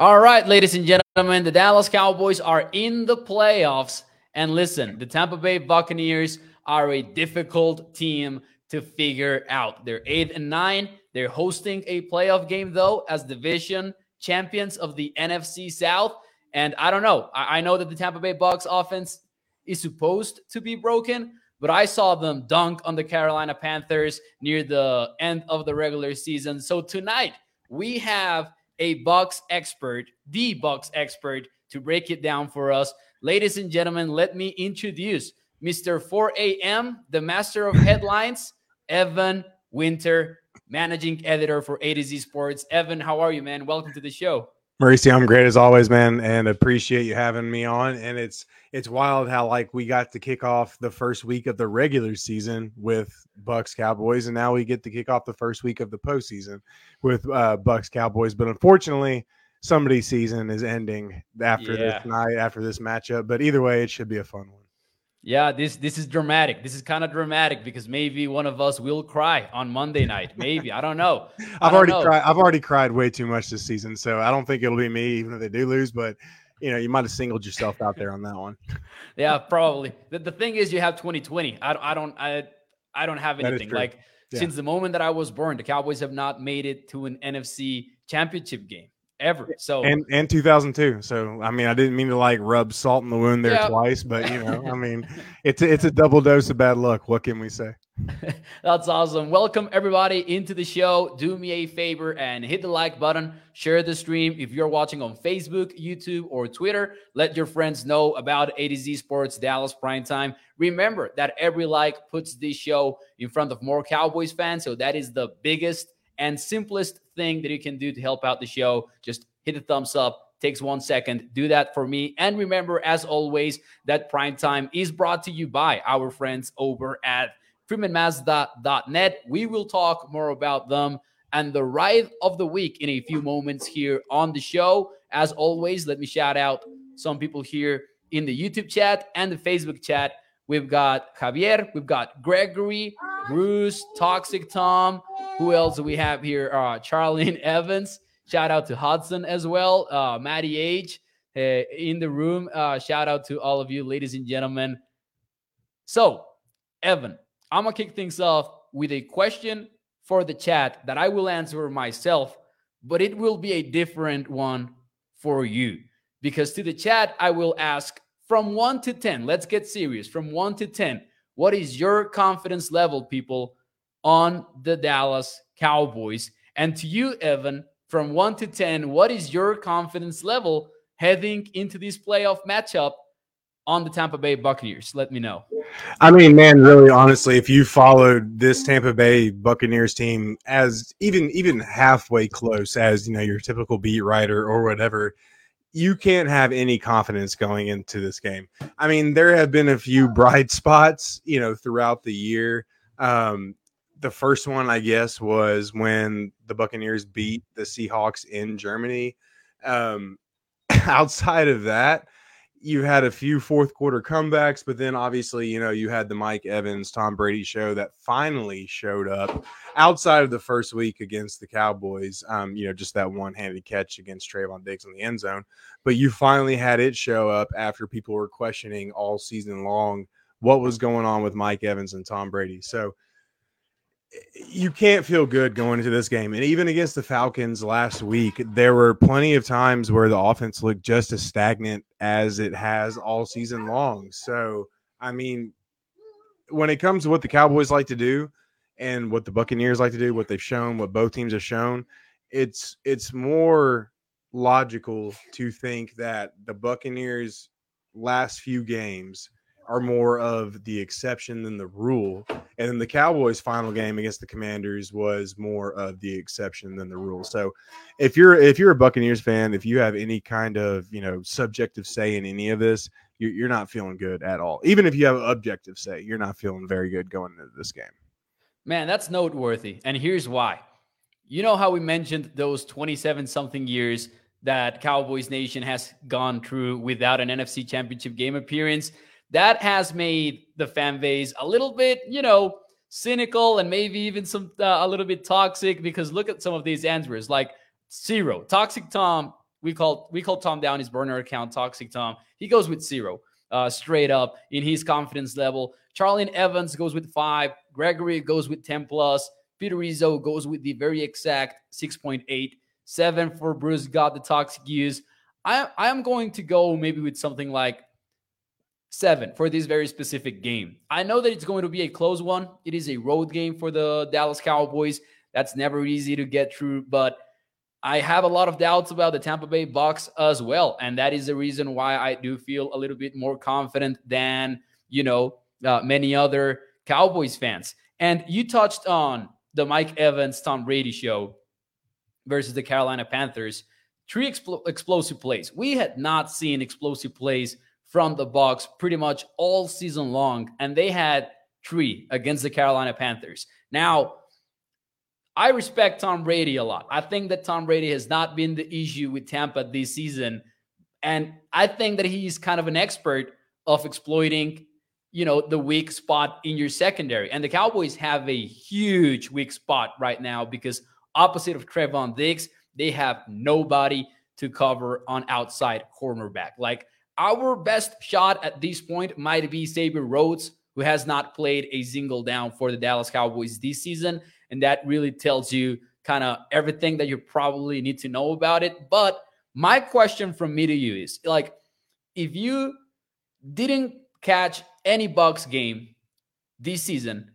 All right, ladies and gentlemen, the Dallas Cowboys are in the playoffs. And listen, the Tampa Bay Buccaneers are a difficult team to figure out. They're eight and nine. They're hosting a playoff game, though, as division champions of the NFC South. And I don't know. I, I know that the Tampa Bay Bucs offense is supposed to be broken, but I saw them dunk on the Carolina Panthers near the end of the regular season. So tonight we have a Bucs expert, the Bucs expert, to break it down for us. Ladies and gentlemen, let me introduce Mr. 4 a.m., the master of headlines, Evan Winter, managing editor for A to Z Sports. Evan, how are you, man? Welcome to the show. Mauricio, I'm great as always, man, and appreciate you having me on. And it's it's wild how like we got to kick off the first week of the regular season with Bucs Cowboys, and now we get to kick off the first week of the postseason with uh, Bucs Cowboys. But unfortunately, somebody's season is ending after yeah. this night, after this matchup. But either way, it should be a fun one. Yeah, this this is dramatic. This is kind of dramatic because maybe one of us will cry on Monday night. Maybe I don't know. I have already know. cried. I've already cried way too much this season, so I don't think it'll be me, even if they do lose. But you know, you might have singled yourself out there on that one. yeah, probably. The, the thing is, you have 2020. I, I don't I I don't have anything like yeah. since the moment that I was born. The Cowboys have not made it to an NFC Championship game ever. So and and 2002. So I mean, I didn't mean to like rub salt in the wound there twice, but you know, I mean, it's a, it's a double dose of bad luck. What can we say? That's awesome. Welcome everybody into the show. Do me a favor and hit the like button, share the stream. If you're watching on Facebook, YouTube, or Twitter, let your friends know about A to Z Sports Dallas Prime Time. Remember that every like puts this show in front of more Cowboys fans. So that is the biggest and simplest thing that you can do to help out the show. Just hit the thumbs up. Takes one second. Do that for me. And remember, as always, that prime time is brought to you by our friends over at freemanmazda.net. We will talk more about them and the ride of the week in a few moments here on the show. As always, let me shout out some people here in the YouTube chat and the Facebook chat. We've got Javier, we've got Gregory, Bruce, Toxic Tom, who else do we have here? Uh, Charlene Evans. Shout out to Hudson as well. Uh, Maddie H uh, in the room. Uh, shout out to all of you, ladies and gentlemen. So, Evan, I'm gonna kick things off with a question for the chat that I will answer myself, but it will be a different one for you because to the chat I will ask from one to ten. Let's get serious. From one to ten, what is your confidence level, people, on the Dallas Cowboys. And to you, Evan, from one to 10, what is your confidence level heading into this playoff matchup on the Tampa Bay Buccaneers? Let me know. I mean, man, really honestly, if you followed this Tampa Bay Buccaneers team as even even halfway close as, you know, your typical beat writer or whatever, you can't have any confidence going into this game. I mean, there have been a few bright spots, you know, throughout the year. Um, the first one, I guess, was when the Buccaneers beat the Seahawks in Germany. Um, outside of that, you had a few fourth quarter comebacks, but then obviously, you know, you had the Mike Evans, Tom Brady show that finally showed up outside of the first week against the Cowboys. Um, you know, just that one handed catch against Trevon Diggs in the end zone. But you finally had it show up after people were questioning all season long what was going on with Mike Evans and Tom Brady. So, you can't feel good going into this game. And even against the Falcons last week, there were plenty of times where the offense looked just as stagnant as it has all season long. So, I mean, when it comes to what the Cowboys like to do and what the Buccaneers like to do, what they've shown, what both teams have shown, it's it's more logical to think that the Buccaneers last few games are more of the exception than the rule. And then the Cowboys' final game against the Commanders was more of the exception than the rule. So, if you're if you're a Buccaneers fan, if you have any kind of you know subjective say in any of this, you're, you're not feeling good at all. Even if you have objective say, you're not feeling very good going into this game. Man, that's noteworthy, and here's why. You know how we mentioned those 27 something years that Cowboys Nation has gone through without an NFC Championship game appearance. That has made the fan base a little bit, you know, cynical and maybe even some uh, a little bit toxic because look at some of these answers like zero toxic Tom. We call we call Tom down his burner account toxic Tom. He goes with zero. Uh, straight up in his confidence level. Charlie Evans goes with five. Gregory goes with 10 plus. Peter Rizzo goes with the very exact 6.8. Seven for Bruce got the toxic use. I I am going to go maybe with something like seven for this very specific game. I know that it's going to be a close one. It is a road game for the Dallas Cowboys. That's never easy to get through, but I have a lot of doubts about the Tampa Bay Bucs as well, and that is the reason why I do feel a little bit more confident than you know uh, many other Cowboys fans. And you touched on the Mike Evans Tom Brady show versus the Carolina Panthers. Three expl- explosive plays. We had not seen explosive plays from the Bucs pretty much all season long, and they had three against the Carolina Panthers. Now, I respect Tom Brady a lot. I think that Tom Brady has not been the issue with Tampa this season, and I think that he's kind of an expert of exploiting, you know, the weak spot in your secondary. And the Cowboys have a huge weak spot right now because Opposite of Trevon Diggs, they have nobody to cover on outside cornerback. Like our best shot at this point might be Xavier Rhodes, who has not played a single down for the Dallas Cowboys this season. And that really tells you kind of everything that you probably need to know about it. But my question from me to you is like, if you didn't catch any Bucs game this season,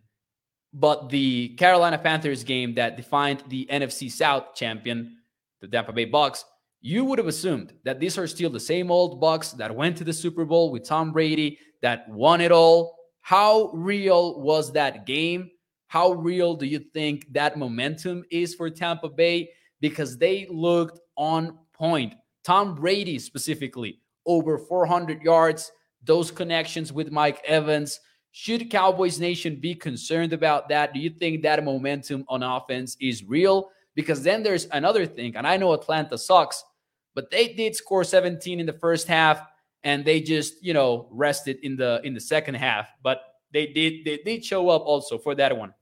but the Carolina Panthers game that defined the NFC South champion, the Tampa Bay Bucs, you would have assumed that these are still the same old Bucs that went to the Super Bowl with Tom Brady, that won it all. How real was that game? How real do you think that momentum is for Tampa Bay? Because they looked on point. Tom Brady specifically, over 400 yards, those connections with Mike Evans, should Cowboys Nation be concerned about that? Do you think that momentum on offense is real? Because then there's another thing, and I know Atlanta sucks, but they did score 17 in the first half, and they just you know rested in the in the second half. But they did they did show up also for that one.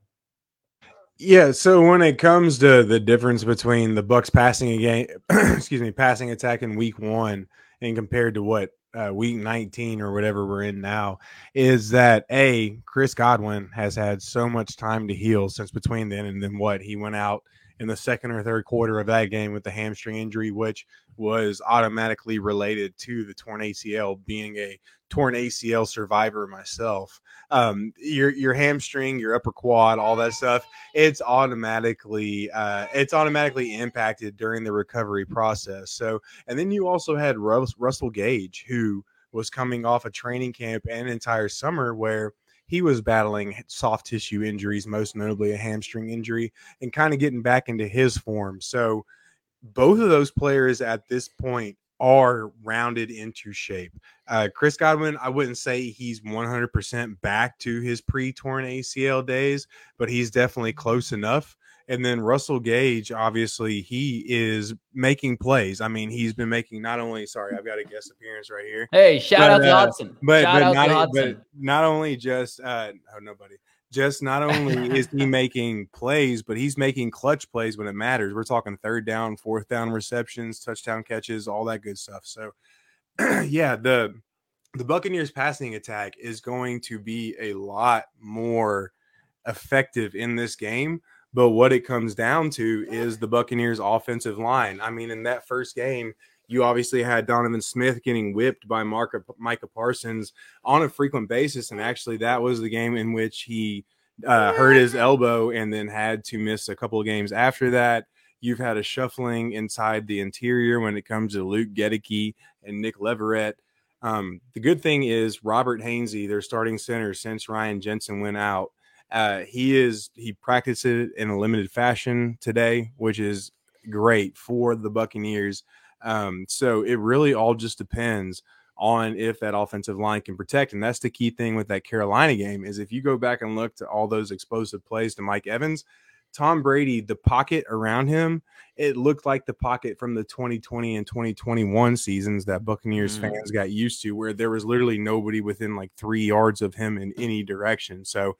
Yeah, so when it comes to the difference between the Bucs passing again, excuse me, passing attack in week one and compared to what uh, week 19 or whatever we're in now is that a Chris Godwin has had so much time to heal since between then and then what he went out in the second or third quarter of that game with the hamstring injury, which was automatically related to the torn ACL. Being a torn ACL survivor myself, um, your your hamstring, your upper quad, all that stuff, it's automatically uh, it's automatically impacted during the recovery process. So, and then you also had Russell Gage, who was coming off a training camp and entire summer where he was battling soft tissue injuries, most notably a hamstring injury, and kind of getting back into his form. So both of those players at this point are rounded into shape. Uh, Chris Godwin, I wouldn't say he's 100% back to his pre torn ACL days, but he's definitely close enough. And then Russell Gage, obviously, he is making plays. I mean, he's been making not only sorry, I've got a guest appearance right here. Hey, shout but, out to uh, Hudson. But, shout but not, but not only just uh oh nobody. Just not only is he making plays, but he's making clutch plays when it matters. We're talking third down, fourth down receptions, touchdown catches, all that good stuff. So yeah, the the Buccaneers passing attack is going to be a lot more effective in this game but what it comes down to is the Buccaneers' offensive line. I mean, in that first game, you obviously had Donovan Smith getting whipped by Mark, Micah Parsons on a frequent basis. And actually, that was the game in which he uh, hurt his elbow and then had to miss a couple of games after that. You've had a shuffling inside the interior when it comes to Luke Goedeke and Nick Leverett. Um, the good thing is Robert Hainsey, their starting center since Ryan Jensen went out, uh, he is he practiced it in a limited fashion today, which is great for the Buccaneers. Um, so it really all just depends on if that offensive line can protect. And that's the key thing with that Carolina game is if you go back and look to all those explosive plays to Mike Evans, Tom Brady, the pocket around him, it looked like the pocket from the 2020 and 2021 seasons that Buccaneers mm. fans got used to, where there was literally nobody within like three yards of him in any direction. So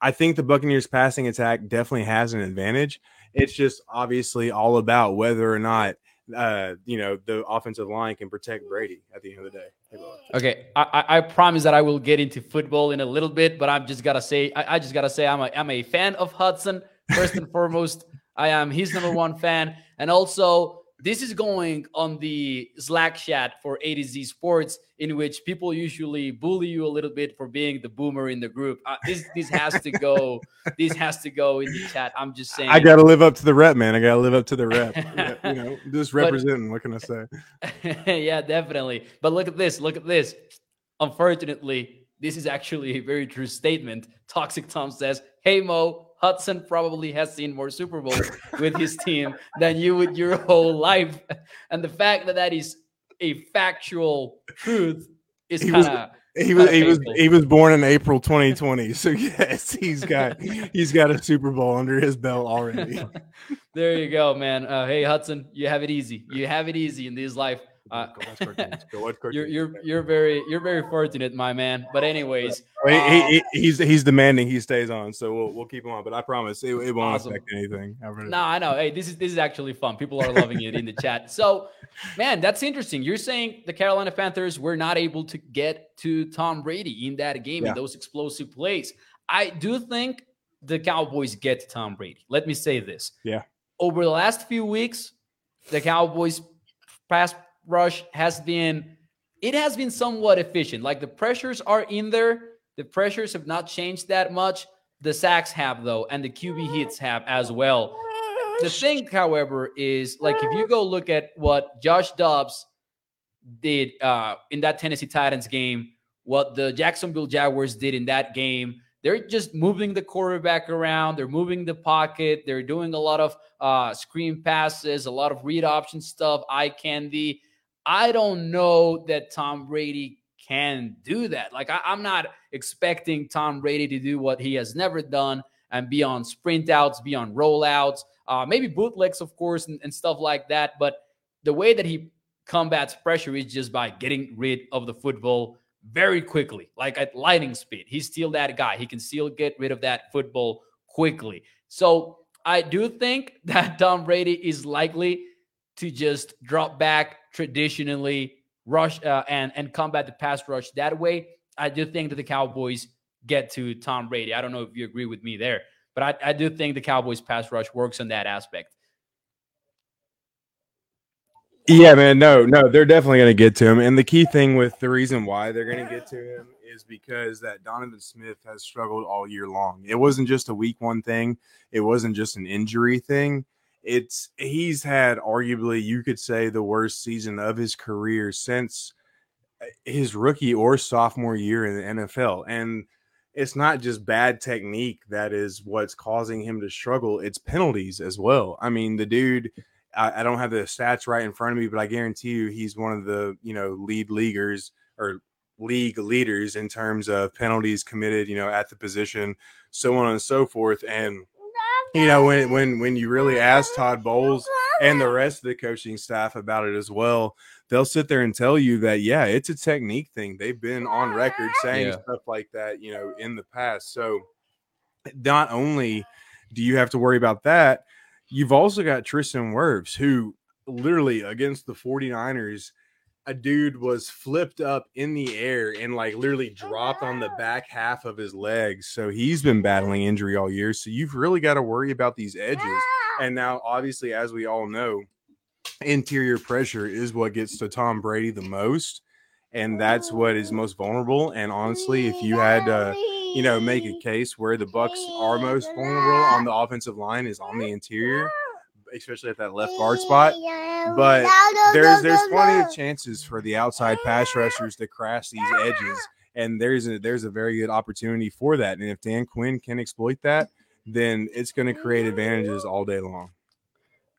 I think the Buccaneers passing attack definitely has an advantage. It's just obviously all about whether or not uh, you know, the offensive line can protect Brady at the end of the day. Okay, I, I promise that I will get into football in a little bit, but I'm just gotta say, I, I just gotta say, I'm a I'm a fan of Hudson first and foremost. I am his number one fan, and also this is going on the Slack chat for A to Z Sports, in which people usually bully you a little bit for being the boomer in the group. Uh, this this has to go. this has to go in the chat. I'm just saying. I got to live up to the rep, man. I got to live up to the rep. you know, just representing. But, what can I say? yeah, definitely. But look at this. Look at this. Unfortunately, this is actually a very true statement. Toxic Tom says, "Hey Mo, Hudson probably has seen more Super Bowls with his team than you would your whole life. And the fact that that is a factual truth is kind of he was he was he was born in April 2020. So yes, he's got he's got a Super Bowl under his belt already. there you go, man. Uh, hey Hudson, you have it easy. You have it easy in this life. Uh, you're you're you're very you're very fortunate, my man. But anyways, he, he, um, he's he's demanding he stays on, so we'll we'll keep him on. But I promise it, it won't awesome. affect anything. No, I know. Hey, this is this is actually fun. People are loving it in the chat. So, man, that's interesting. You're saying the Carolina Panthers were not able to get to Tom Brady in that game yeah. in those explosive plays. I do think the Cowboys get to Tom Brady. Let me say this. Yeah. Over the last few weeks, the Cowboys pass rush has been it has been somewhat efficient. Like the pressures are in there. The pressures have not changed that much. The sacks have though, and the QB hits have as well. The thing, however, is like if you go look at what Josh Dobbs did uh, in that Tennessee Titans game, what the Jacksonville Jaguars did in that game, they're just moving the quarterback around. They're moving the pocket. They're doing a lot of uh, screen passes, a lot of read option stuff, eye candy. I don't know that Tom Brady can do that. Like, I, am not expecting Tom Brady to do what he has never done and be on sprint outs, be on rollouts, uh, maybe bootlegs, of course, and, and stuff like that. But the way that he combats pressure is just by getting rid of the football very quickly, like at lightning speed. He's still that guy. He can still get rid of that football quickly. So I do think that Tom Brady is likely to just drop back traditionally, rush uh, and and combat the pass rush that way. I do think that the Cowboys get to Tom Brady. I don't know if you agree with me there, but I, I do think the Cowboys pass rush works on that aspect. Yeah, man. No, no, they're definitely going to get to him. And the key thing with the reason why they're going to get to him is because that Donovan Smith has struggled all year long. It wasn't just a week one thing, it wasn't just an injury thing it's he's had arguably you could say the worst season of his career since uh, his rookie or sophomore year in the NFL. And it's not just bad technique that is what's causing him to struggle, it's penalties as well. I mean, the dude I, I don't have the stats right in front of me, but I guarantee you he's one of the, you know, lead leaguers or league leaders in terms of penalties committed, you know, at the position, so on and so forth. And you know, when when when you really ask Todd Bowles and the rest of the coaching staff about it as well, they'll sit there and tell you that yeah, it's a technique thing. They've been on record saying yeah. stuff like that, you know, in the past. So not only do you have to worry about that, you've also got Tristan Wirfs who literally against the 49ers a dude was flipped up in the air and like literally dropped on the back half of his legs. So he's been battling injury all year. So you've really got to worry about these edges. And now, obviously, as we all know, interior pressure is what gets to Tom Brady the most. And that's what is most vulnerable. And honestly, if you had to, you know, make a case where the Bucs are most vulnerable on the offensive line is on the interior especially at that left guard spot. But there's there's plenty of chances for the outside pass rushers to crash these edges, and there's a there's a very good opportunity for that. And if Dan Quinn can exploit that, then it's going to create advantages all day long.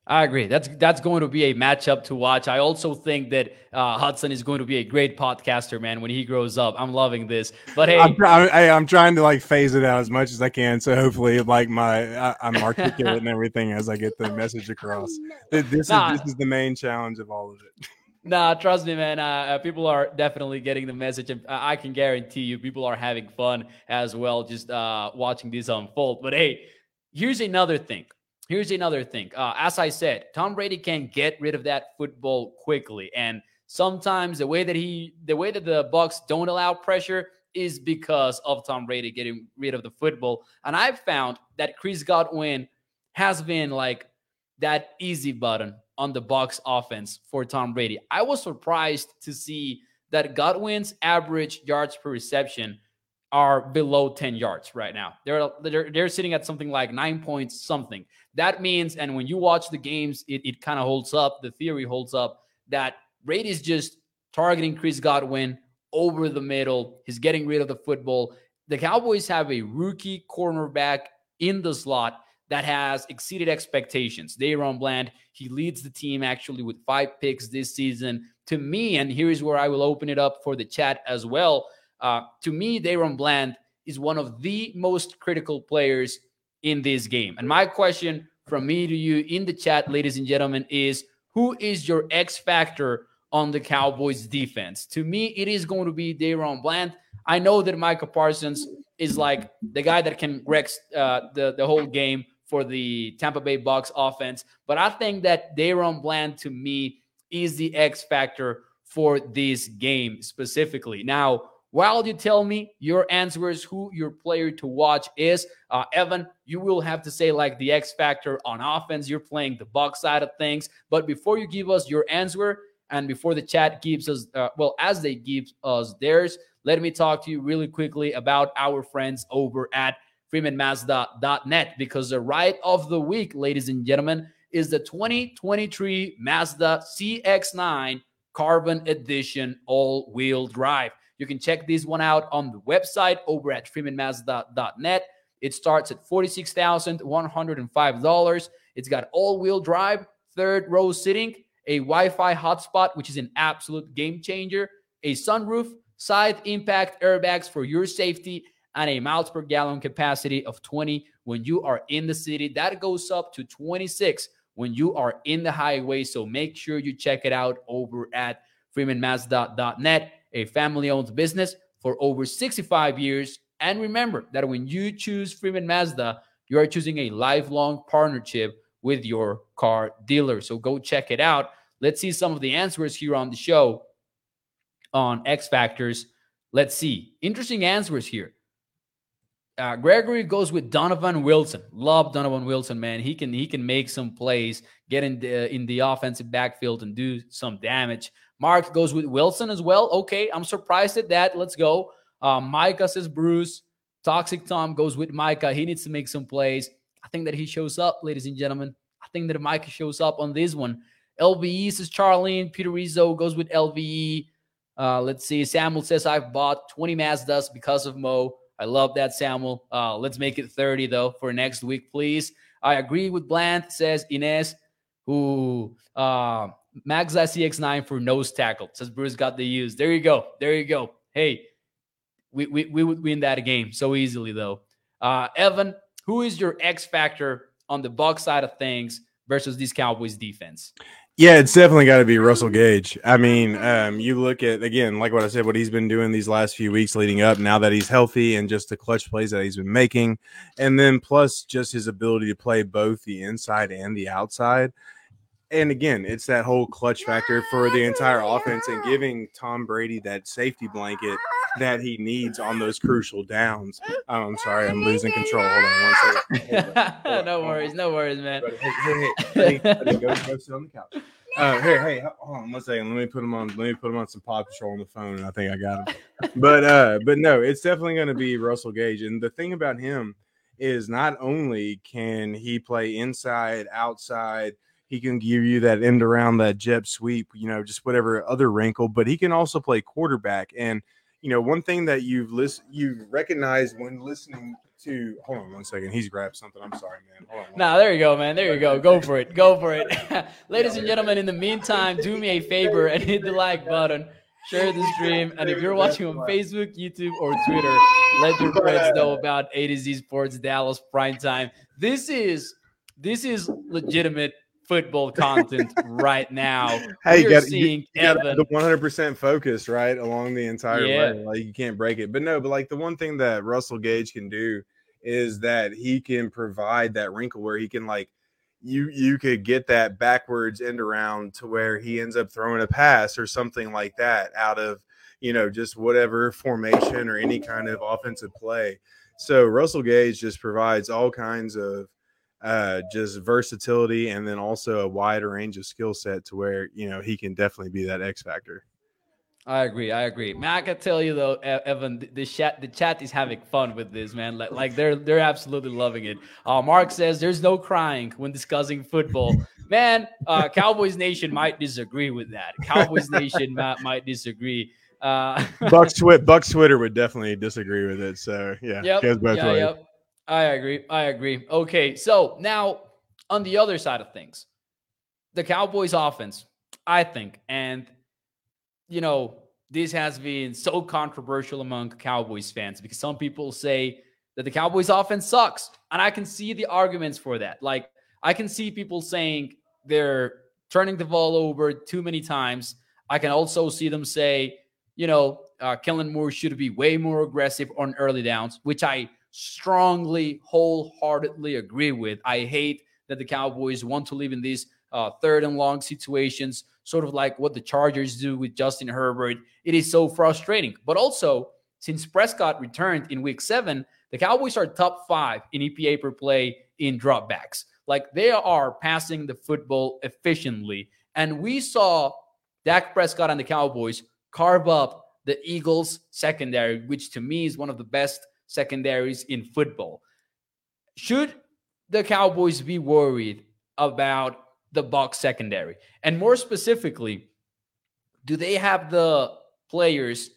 I agree. That's that's going to be a matchup to watch. I also think that uh, Hudson is going to be a great podcaster, man. When he grows up, I'm loving this. But hey, I'm, I, am trying to like phase it out as much as I can, so hopefully, like my I, am articulate and everything as I get the message across. This nah, is this is the main challenge of all of it. Nah, trust me, man. Uh, uh, people are definitely getting the message, and I can guarantee you, people are having fun as well, just uh, watching this unfold. But hey, here's another thing here's another thing. Uh, as I said, Tom Brady can get rid of that football quickly, and sometimes the way that he, the way that the Bucs don't allow pressure is because of Tom Brady getting rid of the football. And I've found that Chris Godwin has been like that easy button on the Bucs offense for Tom Brady. I was surprised to see that Godwin's average yards per reception are below 10 yards right now. They're they're, they're sitting at something like 9 points something. That means and when you watch the games it, it kind of holds up, the theory holds up that Brady's just targeting Chris Godwin over the middle. He's getting rid of the football. The Cowboys have a rookie cornerback in the slot that has exceeded expectations. DaRon Bland, he leads the team actually with five picks this season. To me, and here is where I will open it up for the chat as well. Uh, to me, DaRon Bland is one of the most critical players in this game. And my question from me to you in the chat, ladies and gentlemen, is who is your X factor on the Cowboys defense? To me, it is going to be DaRon Bland. I know that Micah Parsons is like the guy that can wreck uh, the, the whole game for the Tampa Bay Bucs offense, but I think that DaRon Bland to me is the X factor for this game specifically. Now, while you tell me your answer is who your player to watch is, uh, Evan, you will have to say like the X factor on offense. You're playing the Buck side of things. But before you give us your answer, and before the chat gives us, uh, well, as they give us theirs, let me talk to you really quickly about our friends over at freemanmazda.net because the ride of the week, ladies and gentlemen, is the 2023 Mazda CX9 Carbon Edition all wheel drive. You can check this one out on the website over at freemanmazda.net. It starts at $46,105. It's got all wheel drive, third row sitting, a Wi Fi hotspot, which is an absolute game changer, a sunroof, side impact airbags for your safety, and a miles per gallon capacity of 20 when you are in the city. That goes up to 26 when you are in the highway. So make sure you check it out over at freemanmazda.net a family owned business for over 65 years. And remember that when you choose Freeman Mazda, you are choosing a lifelong partnership with your car dealer. So go check it out. Let's see some of the answers here on the show on X Factors. Let's see. Interesting answers here. Uh, Gregory goes with Donovan Wilson. Love Donovan Wilson, man. He can he can make some plays, get in the in the offensive backfield and do some damage. Mark goes with Wilson as well. Okay, I'm surprised at that. Let's go. Uh, Micah says Bruce. Toxic Tom goes with Micah. He needs to make some plays. I think that he shows up, ladies and gentlemen. I think that Micah shows up on this one. LVE says Charlene. Peter Rizzo goes with LVE. Uh, let's see. Samuel says I've bought 20 Mazdas because of Mo. I love that, Samuel. Uh, let's make it 30 though for next week, please. I agree with Bland, says Inez, who uh, Mazda CX9 for nose tackle. Says Bruce got the use. There you go. There you go. Hey, we, we, we would win that game so easily, though. Uh, Evan, who is your X factor on the Buck side of things versus these Cowboys defense? Yeah, it's definitely got to be Russell Gage. I mean, um, you look at again, like what I said, what he's been doing these last few weeks leading up. Now that he's healthy and just the clutch plays that he's been making, and then plus just his ability to play both the inside and the outside and again, it's that whole clutch factor for the entire offense and giving Tom Brady that safety blanket that he needs on those crucial downs. Oh, I'm sorry, I'm losing control. Hold on one second. no worries, no worries, man. Hey, hey, hey, hey, go, go sit on the couch. Uh, hey, hey, hold on one second. Let me put him on. Let me put him on some Paw Patrol on the phone. And I think I got him. But uh, but no, it's definitely going to be Russell Gage. And the thing about him is not only can he play inside, outside He can give you that end around that jet sweep, you know, just whatever other wrinkle. But he can also play quarterback. And you know, one thing that you've listened, you recognize when listening to. Hold on one second. He's grabbed something. I'm sorry, man. Hold on. Nah, there you go, man. There you go. Go for it. Go for it. Ladies and gentlemen, in the meantime, do me a favor and hit the like button share the stream. And if you're watching on Facebook, YouTube, or Twitter, let your friends know about A to Z Sports Dallas Prime Time. This is this is legitimate football content right now. Hey, you got seeing you, you the 100% focus right along the entire yeah. way. Like you can't break it. But no, but like the one thing that Russell Gage can do is that he can provide that wrinkle where he can like you you could get that backwards end around to where he ends up throwing a pass or something like that out of you know just whatever formation or any kind of offensive play. So Russell Gage just provides all kinds of uh, just versatility and then also a wider range of skill set to where you know he can definitely be that X factor. I agree. I agree. Man, I can tell you though, Evan, the chat the chat is having fun with this, man. Like, like they're they're absolutely loving it. Uh, Mark says there's no crying when discussing football. Man, uh, Cowboys Nation might disagree with that. Cowboys Nation might, might disagree. Uh, Buck Twitter, Buck Twitter would definitely disagree with it. So yeah, yep, yeah, yep. I agree. I agree. Okay, so now on the other side of things, the Cowboys offense, I think, and you know, this has been so controversial among Cowboys fans because some people say that the Cowboys offense sucks. And I can see the arguments for that. Like, I can see people saying they're turning the ball over too many times. I can also see them say, you know, uh, Kellen Moore should be way more aggressive on early downs, which I strongly, wholeheartedly agree with. I hate that the Cowboys want to live in these uh, third and long situations, sort of like what the Chargers do with Justin Herbert. It is so frustrating. But also, since Prescott returned in week seven, the Cowboys are top five in EPA per play in dropbacks. Like they are passing the football efficiently. And we saw Dak Prescott and the Cowboys carve up the Eagles secondary, which to me is one of the best secondaries in football. Should the Cowboys be worried about the Bucs secondary? And more specifically, do they have the players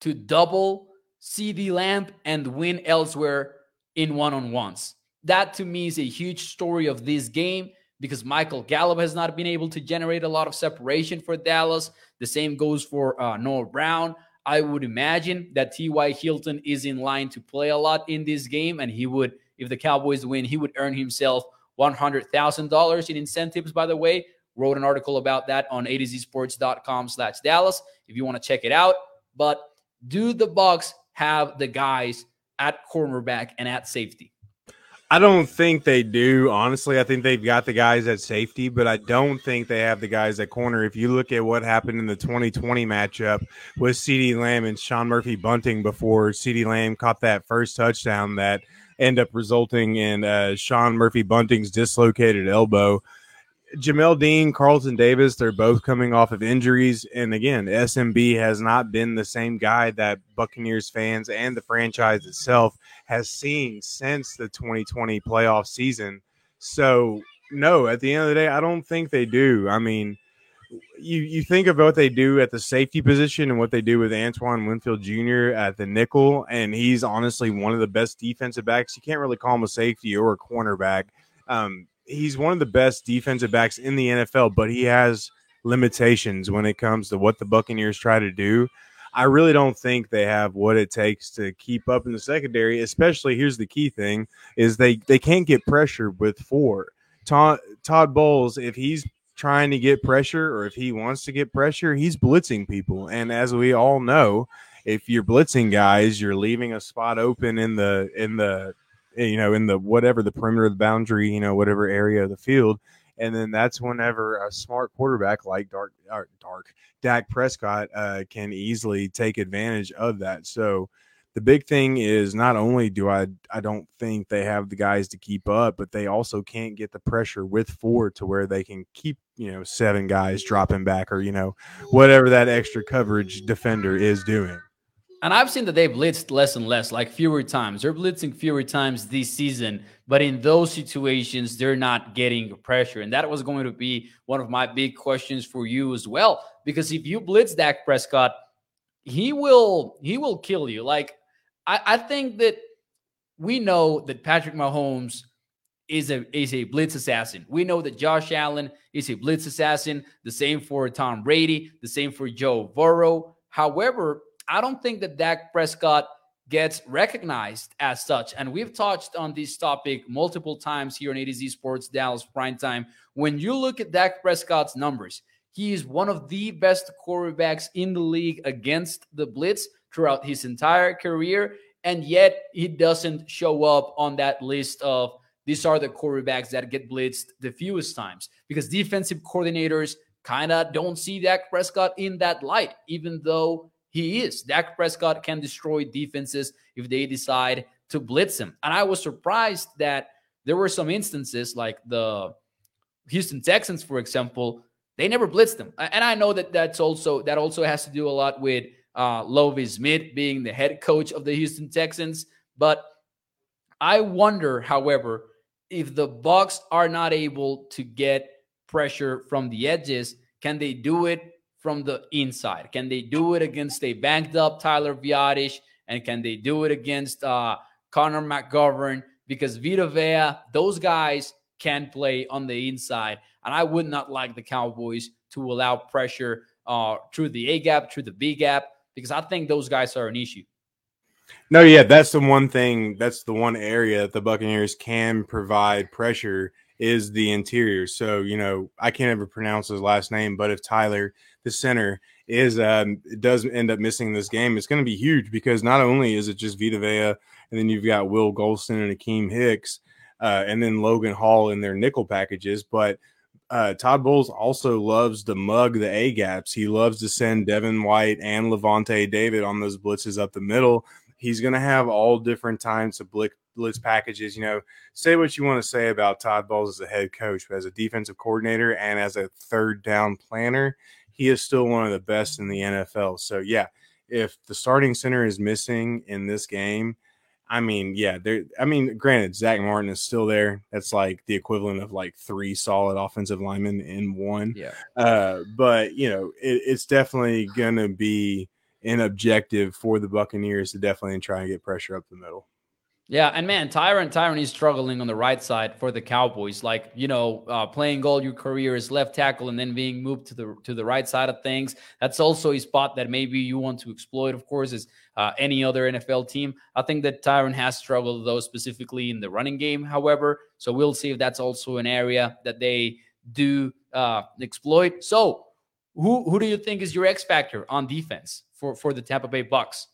to double CeeDee Lamb and win elsewhere in one-on-ones? That to me is a huge story of this game because Michael Gallup has not been able to generate a lot of separation for Dallas. The same goes for uh, Noah Brown. I would imagine that T.Y. Hilton is in line to play a lot in this game, and he would, if the Cowboys win, he would earn himself $100,000 in incentives, by the way. Wrote an article about that on a to sports.com slash Dallas if you want to check it out. But do the Bucs have the guys at cornerback and at safety? I don't think they do. Honestly, I think they've got the guys at safety, but I don't think they have the guys at corner. If you look at what happened in the 2020 matchup with CeeDee Lamb and Sean Murphy Bunting before CeeDee Lamb caught that first touchdown that end up resulting in uh, Sean Murphy Bunting's dislocated elbow. Jamel Dean, Carlton Davis, they're both coming off of injuries. And again, SMB has not been the same guy that Buccaneers fans and the franchise itself has seen since the 2020 playoff season. So, no, at the end of the day, I don't think they do. I mean, you you think of what they do at the safety position and what they do with Antoine Winfield Jr. at the nickel, and he's honestly one of the best defensive backs. You can't really call him a safety or a cornerback. Um, he's one of the best defensive backs in the NFL, but he has limitations when it comes to what the Buccaneers try to do. I really don't think they have what it takes to keep up in the secondary. Especially here's the key thing: is they they can't get pressure with four. Todd, Todd Bowles, if he's trying to get pressure or if he wants to get pressure, he's blitzing people. And as we all know, if you're blitzing guys, you're leaving a spot open in the in the you know in the whatever the perimeter of the boundary, you know whatever area of the field. And then that's whenever a smart quarterback like Dark Dark Dak Prescott uh, can easily take advantage of that. So the big thing is not only do I I don't think they have the guys to keep up, but they also can't get the pressure with four to where they can keep you know seven guys dropping back or you know whatever that extra coverage defender is doing. And I've seen that they've blitzed less and less, like fewer times. They're blitzing fewer times this season, but in those situations, they're not getting pressure. And that was going to be one of my big questions for you as well. Because if you blitz Dak Prescott, he will he will kill you. Like I, I think that we know that Patrick Mahomes is a is a blitz assassin. We know that Josh Allen is a blitz assassin. The same for Tom Brady. The same for Joe Burrow. However, I don't think that Dak Prescott gets recognized as such. And we've touched on this topic multiple times here on A to Z Sports Dallas Prime Time. When you look at Dak Prescott's numbers, he is one of the best quarterbacks in the league against the blitz throughout his entire career. And yet he doesn't show up on that list of these are the quarterbacks that get blitzed the fewest times because defensive coordinators kind of don't see Dak Prescott in that light, even though he is. Dak Prescott can destroy defenses if they decide to blitz him. And I was surprised that there were some instances like the Houston Texans, for example, they never blitzed him. And I know that that's also that also has to do a lot with uh, Smith being the head coach of the Houston Texans. But I wonder, however, if the Bucs are not able to get pressure from the edges, can they do it from the inside? Can they do it against a banked up Tyler Biadasz? And can they do it against uh, Connor McGovern? Because Vita Vea, those guys can play on the inside. And I would not like the Cowboys to allow pressure uh, through the A gap, through the B gap, because I think those guys are an issue. No, yeah, that's the one thing. That's the one area that the Buccaneers can provide pressure is the interior. So, you know, I can't ever pronounce his last name, but if Tyler, the center, is um does end up missing this game, it's going to be huge because not only is it just Vita Vea, and then you've got Will Gholston and Akiem Hicks, uh, and then Logan Hall in their nickel packages, but uh, Todd Bowles also loves to mug the A gaps. He loves to send Devin White and Lavonte David on those blitzes up the middle. He's going to have all different types of blitz packages. You know, say what you want to say about Todd Bowles as a head coach, but as a defensive coordinator and as a third down planner, he is still one of the best in the NFL. So, yeah, if the starting center is missing in this game, I mean, yeah, there. I mean, granted, Zack Martin is still there. That's like the equivalent of like three solid offensive linemen in one. Yeah. Uh, but you know, it, it's definitely gonna be an objective for the Buccaneers to definitely try and get pressure up the middle. Yeah, and man, Tyron Tyron is struggling on the right side for the Cowboys. Like you know, uh, playing all your career as left tackle and then being moved to the to the right side of things. That's also a spot that maybe you want to exploit. Of course, as uh, any other NFL team. I think that Tyron has struggled though specifically in the running game. However, so we'll see if that's also an area that they do uh, exploit. So, who who do you think is your X factor on defense for for the Tampa Bay Bucs?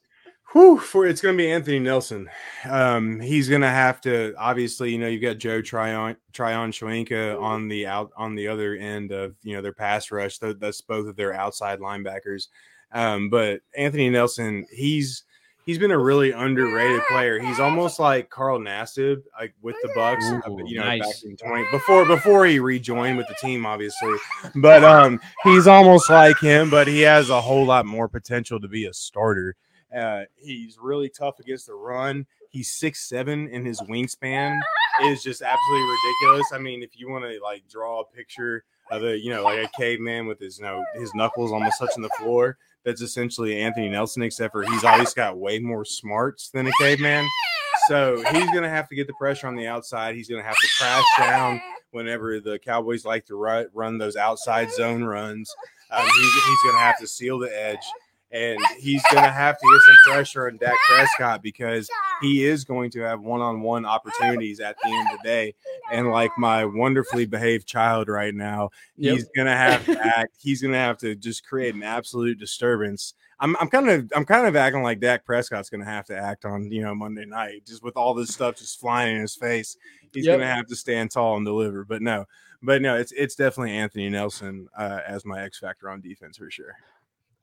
Whew, for it's going to be Anthony Nelson. Um, he's going to have to obviously, you know, you've got Joe Tryon Tryon Shoyinka on the out on the other end of you know their pass rush. That's both of their outside linebackers. Um, but Anthony Nelson, he's he's been a really underrated player. He's almost like Carl Nassib, like with the Bucs, Ooh, you know, nice. back in 20 before before he rejoined with the team, obviously. But um, he's almost like him, but he has a whole lot more potential to be a starter. Uh, he's really tough against the run. He's six seven, and his wingspan is just absolutely ridiculous. I mean, if you want to like draw a picture of a you know like a caveman with his you know his knuckles almost touching the floor, that's essentially Anthony Nelson, except for he's always got way more smarts than a caveman. So he's gonna have to get the pressure on the outside. He's gonna have to crash down whenever the Cowboys like to run, run those outside zone runs. Um, he's, he's gonna have to seal the edge and he's going to have to get some pressure on Dak Prescott because he is going to have one-on-one opportunities at the end of the day. And like my wonderfully behaved child right now, yep. he's going to have to act. He's going to have to just create an absolute disturbance. I'm, I'm kind of I'm kind of acting like Dak Prescott's going to have to act on you know Monday night just with all this stuff just flying in his face. He's yep. going to have to stand tall and deliver. But no, but no, it's it's definitely Anthony Nelson uh, as my X factor on defense for sure.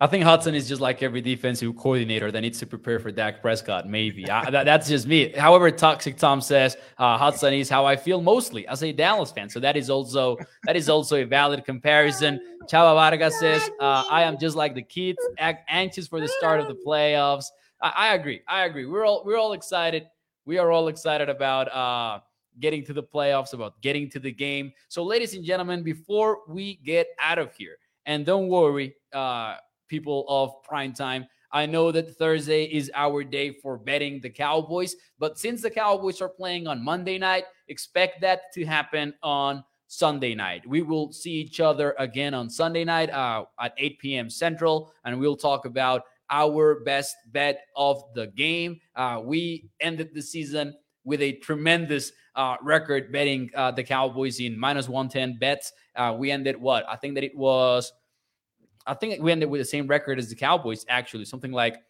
I think Hudson is just like every defensive coordinator that needs to prepare for Dak Prescott. Maybe I, that, that's just me. However, Toxic Tom says uh, Hudson is how I feel mostly as a Dallas fan. So that is also that is also a valid comparison. Chava Vargas says uh, I am just like the kids, anxious for the start of the playoffs. I, I, agree. I agree. We're all we're all excited. We are all excited about uh getting to the playoffs, about getting to the game. So, ladies and gentlemen, before we get out of here, and don't worry, uh, people of prime time. I know that Thursday is our day for betting the Cowboys, but since the Cowboys are playing on Monday night, expect that to happen on Sunday night. We will see each other again on Sunday night uh, at 8 p.m. Central, and we'll talk about our best bet of the game. Uh, we ended the season with a tremendous uh, record betting uh, the Cowboys in minus 110 bets. Uh, we ended what? I think that it was, I think we ended with the same record as the Cowboys, actually, something like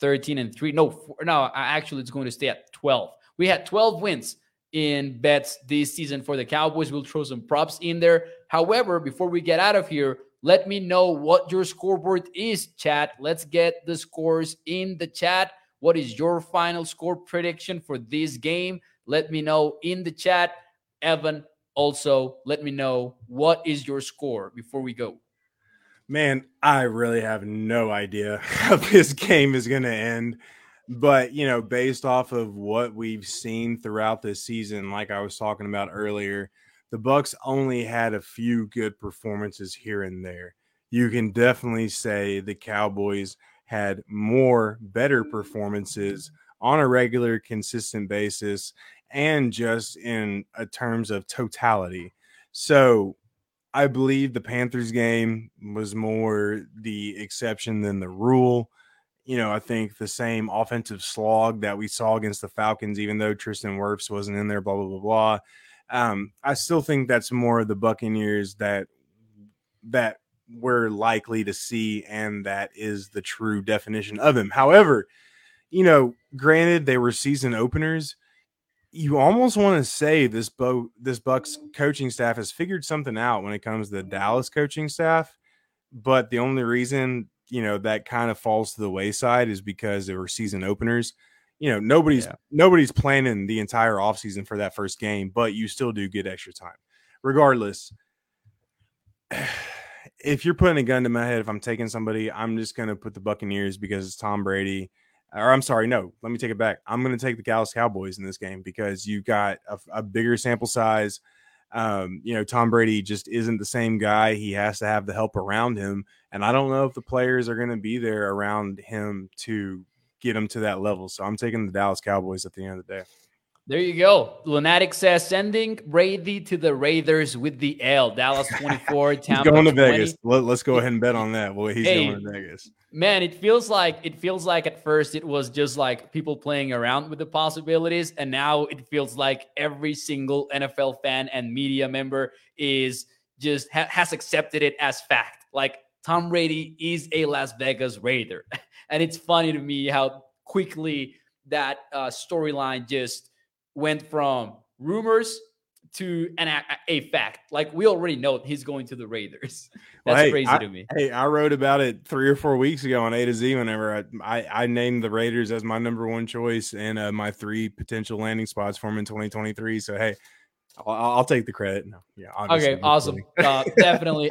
13 and 3. No, four, no, actually, it's going to stay at 12. We had 12 wins in bets this season for the Cowboys. We'll throw some props in there. However, before we get out of here, let me know what your scoreboard is, chat. Let's get the scores in the chat. What is your final score prediction for this game? Let me know in the chat. Evan, also let me know what is your score before we go. Man, I really have no idea how this game is going to end. But, you know, based off of what we've seen throughout this season, like I was talking about earlier, the Bucs only had a few good performances here and there. You can definitely say the Cowboys had more better performances on a regular consistent basis and just in a terms of totality. So I believe the Panthers game was more the exception than the rule. You know, I think the same offensive slog that we saw against the Falcons, even though Tristan Wirfs wasn't in there, blah, blah, blah, blah. Um, I still think that's more of the Buccaneers that that we're likely to see, and that is the true definition of him. However, you know, granted they were season openers, you almost want to say this Bo this Bucs coaching staff has figured something out when it comes to the Dallas coaching staff. But the only reason you know that kind of falls to the wayside is because they were season openers. You know, nobody's yeah. nobody's planning the entire offseason for that first game, but you still do get extra time. Regardless, if you're putting a gun to my head, if I'm taking somebody, I'm just gonna put the Buccaneers because it's Tom Brady. Or I'm sorry, no, let me take it back. I'm gonna take the Dallas Cowboys in this game because you got a, a bigger sample size. Um, you know, Tom Brady just isn't the same guy. He has to have the help around him. And I don't know if the players are going to be there around him to get him to that level. So I'm taking the Dallas Cowboys at the end of the day. There you go. Lunatic says sending Brady to the Raiders with the L. Dallas 24, Tampa he's going to 20. Vegas. Let, us go ahead and bet on that. Well, he's hey, going to Vegas. Man, it feels like it feels like at first it was just like people playing around with the possibilities, and now it feels like every single NFL fan and media member is just ha- has accepted it as fact. Like Tom Brady is a Las Vegas Raider, and it's funny to me how quickly that uh, storyline just went from rumors to an a, a, fact. Like we already know he's going to the Raiders. That's well, hey, crazy I, to me. Hey, I wrote about it three or four weeks ago on A to Z. Whenever I I, I named the Raiders as my number one choice and uh, my three potential landing spots for him in 2023. So hey, I'll, I'll take the credit. No, yeah. Okay, awesome. Uh, definitely,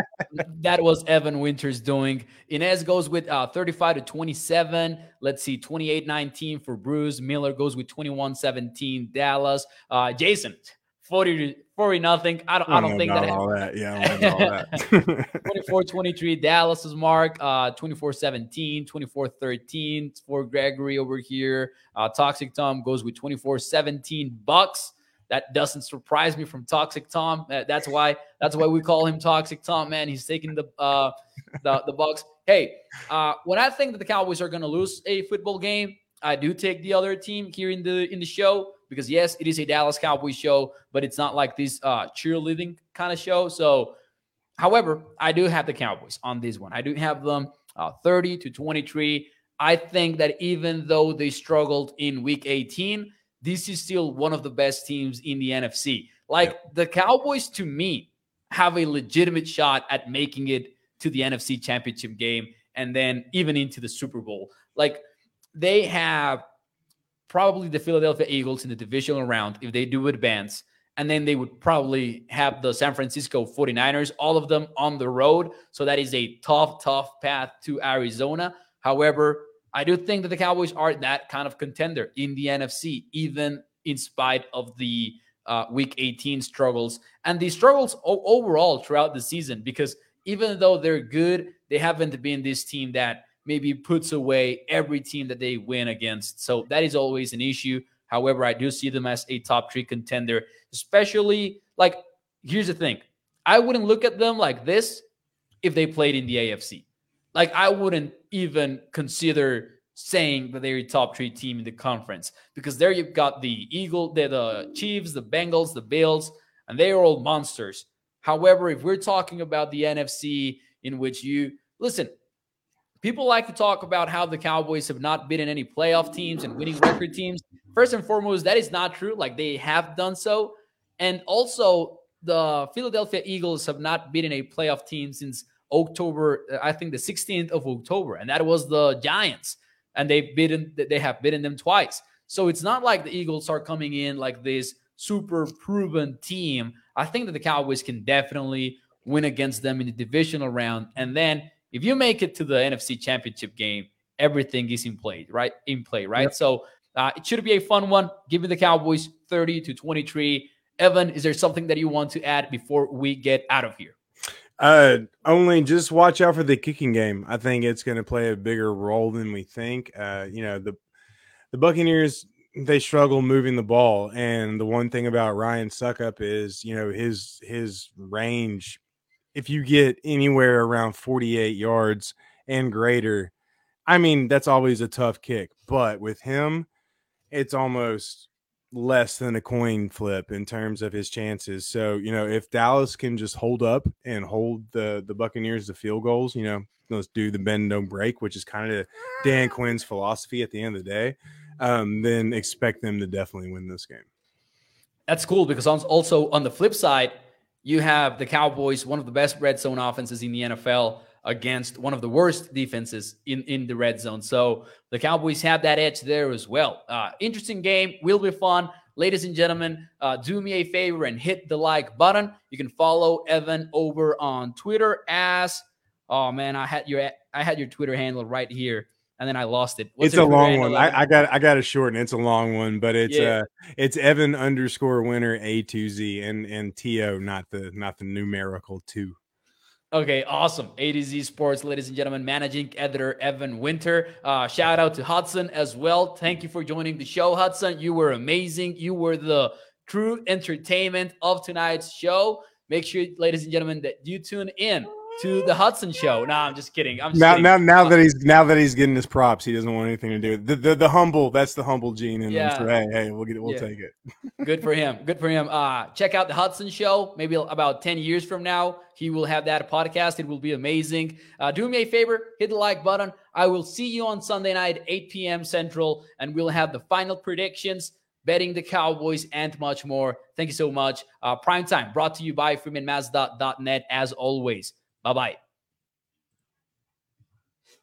that was Evan Winters doing. Inez goes with uh, 35 to 27. Let's see, 28-19 for Bruce. Miller goes with 21-17. Dallas. Uh, Jason, 40 40 nothing. I don't, I don't, think that, all that. Yeah, all that. 24 23. Dallas's mark, uh, 24 17, 24 13 for Gregory over here. Uh, Toxic Tom goes with 24 17 Bucs. That doesn't surprise me from Toxic Tom. That's why that's why we call him Toxic Tom. Man, he's taking the uh, the the Bucs. Hey, uh, when I think that the Cowboys are going to lose a football game, I do take the other team here in the in the show because yes, it is a Dallas Cowboys show, but it's not like this uh, cheerleading kind of show. So, however, I do have the Cowboys on this one. I do have them uh, 30 to 23. I think that even though they struggled in Week 18 this is still one of the best teams in the NFC. Like yeah. the Cowboys, to me, have a legitimate shot at making it to the NFC Championship game and then even into the Super Bowl. Like they have probably the Philadelphia Eagles in the divisional round if they do advance. And then they would probably have the San Francisco 49ers, all of them on the road. So that is a tough, tough path to Arizona. However, I do think that the Cowboys are that kind of contender in the NFC, even in spite of the uh, Week 18 struggles and the struggles o- overall throughout the season. Because even though they're good, they haven't been this team that maybe puts away every team that they win against. So that is always an issue. However, I do see them as a top three contender, especially like here's the thing I wouldn't look at them like this if they played in the AFC. Like I wouldn't even consider saying that they're a top three team in the conference because there you've got the Eagle, the, Chiefs, the Bengals, the Bills, and they are all monsters. However, if we're talking about the NFC, in which you listen, people like to talk about how the Cowboys have not beaten any playoff teams and winning record teams. First and foremost, that is not true. Like they have done so. And also, the Philadelphia Eagles have not beaten a playoff team since October, I think the 16th of October, and that was the Giants. And they've beaten they have beaten them twice. So it's not like the Eagles are coming in like this super proven team. I think that the Cowboys can definitely win against them in the divisional round. And then if you make it to the NFC Championship game, everything is in play, right? In play, right? Yep. So uh, it should be a fun one. Give me the Cowboys 30 to 23. Evan, is there something that you want to add before we get out of here? Uh, only just watch out for the kicking game. I think it's going to play a bigger role than we think. Uh, you know the the Buccaneers they struggle moving the ball, and the one thing about Ryan Succop is you know his his range if you get anywhere around 48 yards and greater, I mean, that's always a tough kick. But with him, it's almost less than a coin flip in terms of his chances. So, you know, if Dallas can just hold up and hold the the Buccaneers to field goals, you know, let's do the bend don't break, which is kind of Dan Quinn's philosophy at the end of the day, um, then expect them to definitely win this game. That's cool because also on the flip side, you have the Cowboys, one of the best red zone offenses in the NFL, against one of the worst defenses in, in the red zone. So the Cowboys have that edge there as well. Uh, interesting game, will be fun. Ladies and gentlemen, uh, do me a favor and hit the like button. You can follow Evan over on Twitter as oh man, I had your I had your Twitter handle right here and then I lost it. What's it's a long one. I, I, got I got a short, and It's a long one, but it's yeah. uh it's Evan underscore winner A two Z and and T O, not the not the numerical two. Okay, awesome. A to Z Sports, ladies and gentlemen, managing editor Evan Winter. Uh, shout out to Hudson as well. Thank you for joining the show, Hudson. You were amazing. You were the true entertainment of tonight's show. Make sure, ladies and gentlemen, that you tune in to the Hudson show. No, I'm just kidding. I'm just now, kidding. now, now that he's now that he's getting his props, he doesn't want anything to do with the, the, the humble. That's the humble gene in yeah. him. So, hey, hey, we'll get it. We'll yeah. take it. Good for him. Good for him. Uh, check out the Hudson show. Maybe about ten years from now, he will have that podcast. It will be amazing. Uh, do me a favor, hit the like button. I will see you on Sunday night, 8 p.m. Central, and we'll have the final predictions betting the Cowboys, and much more. Thank you so much. Uh, Prime time brought to you by FreemanMazda.net as always. Bye bye.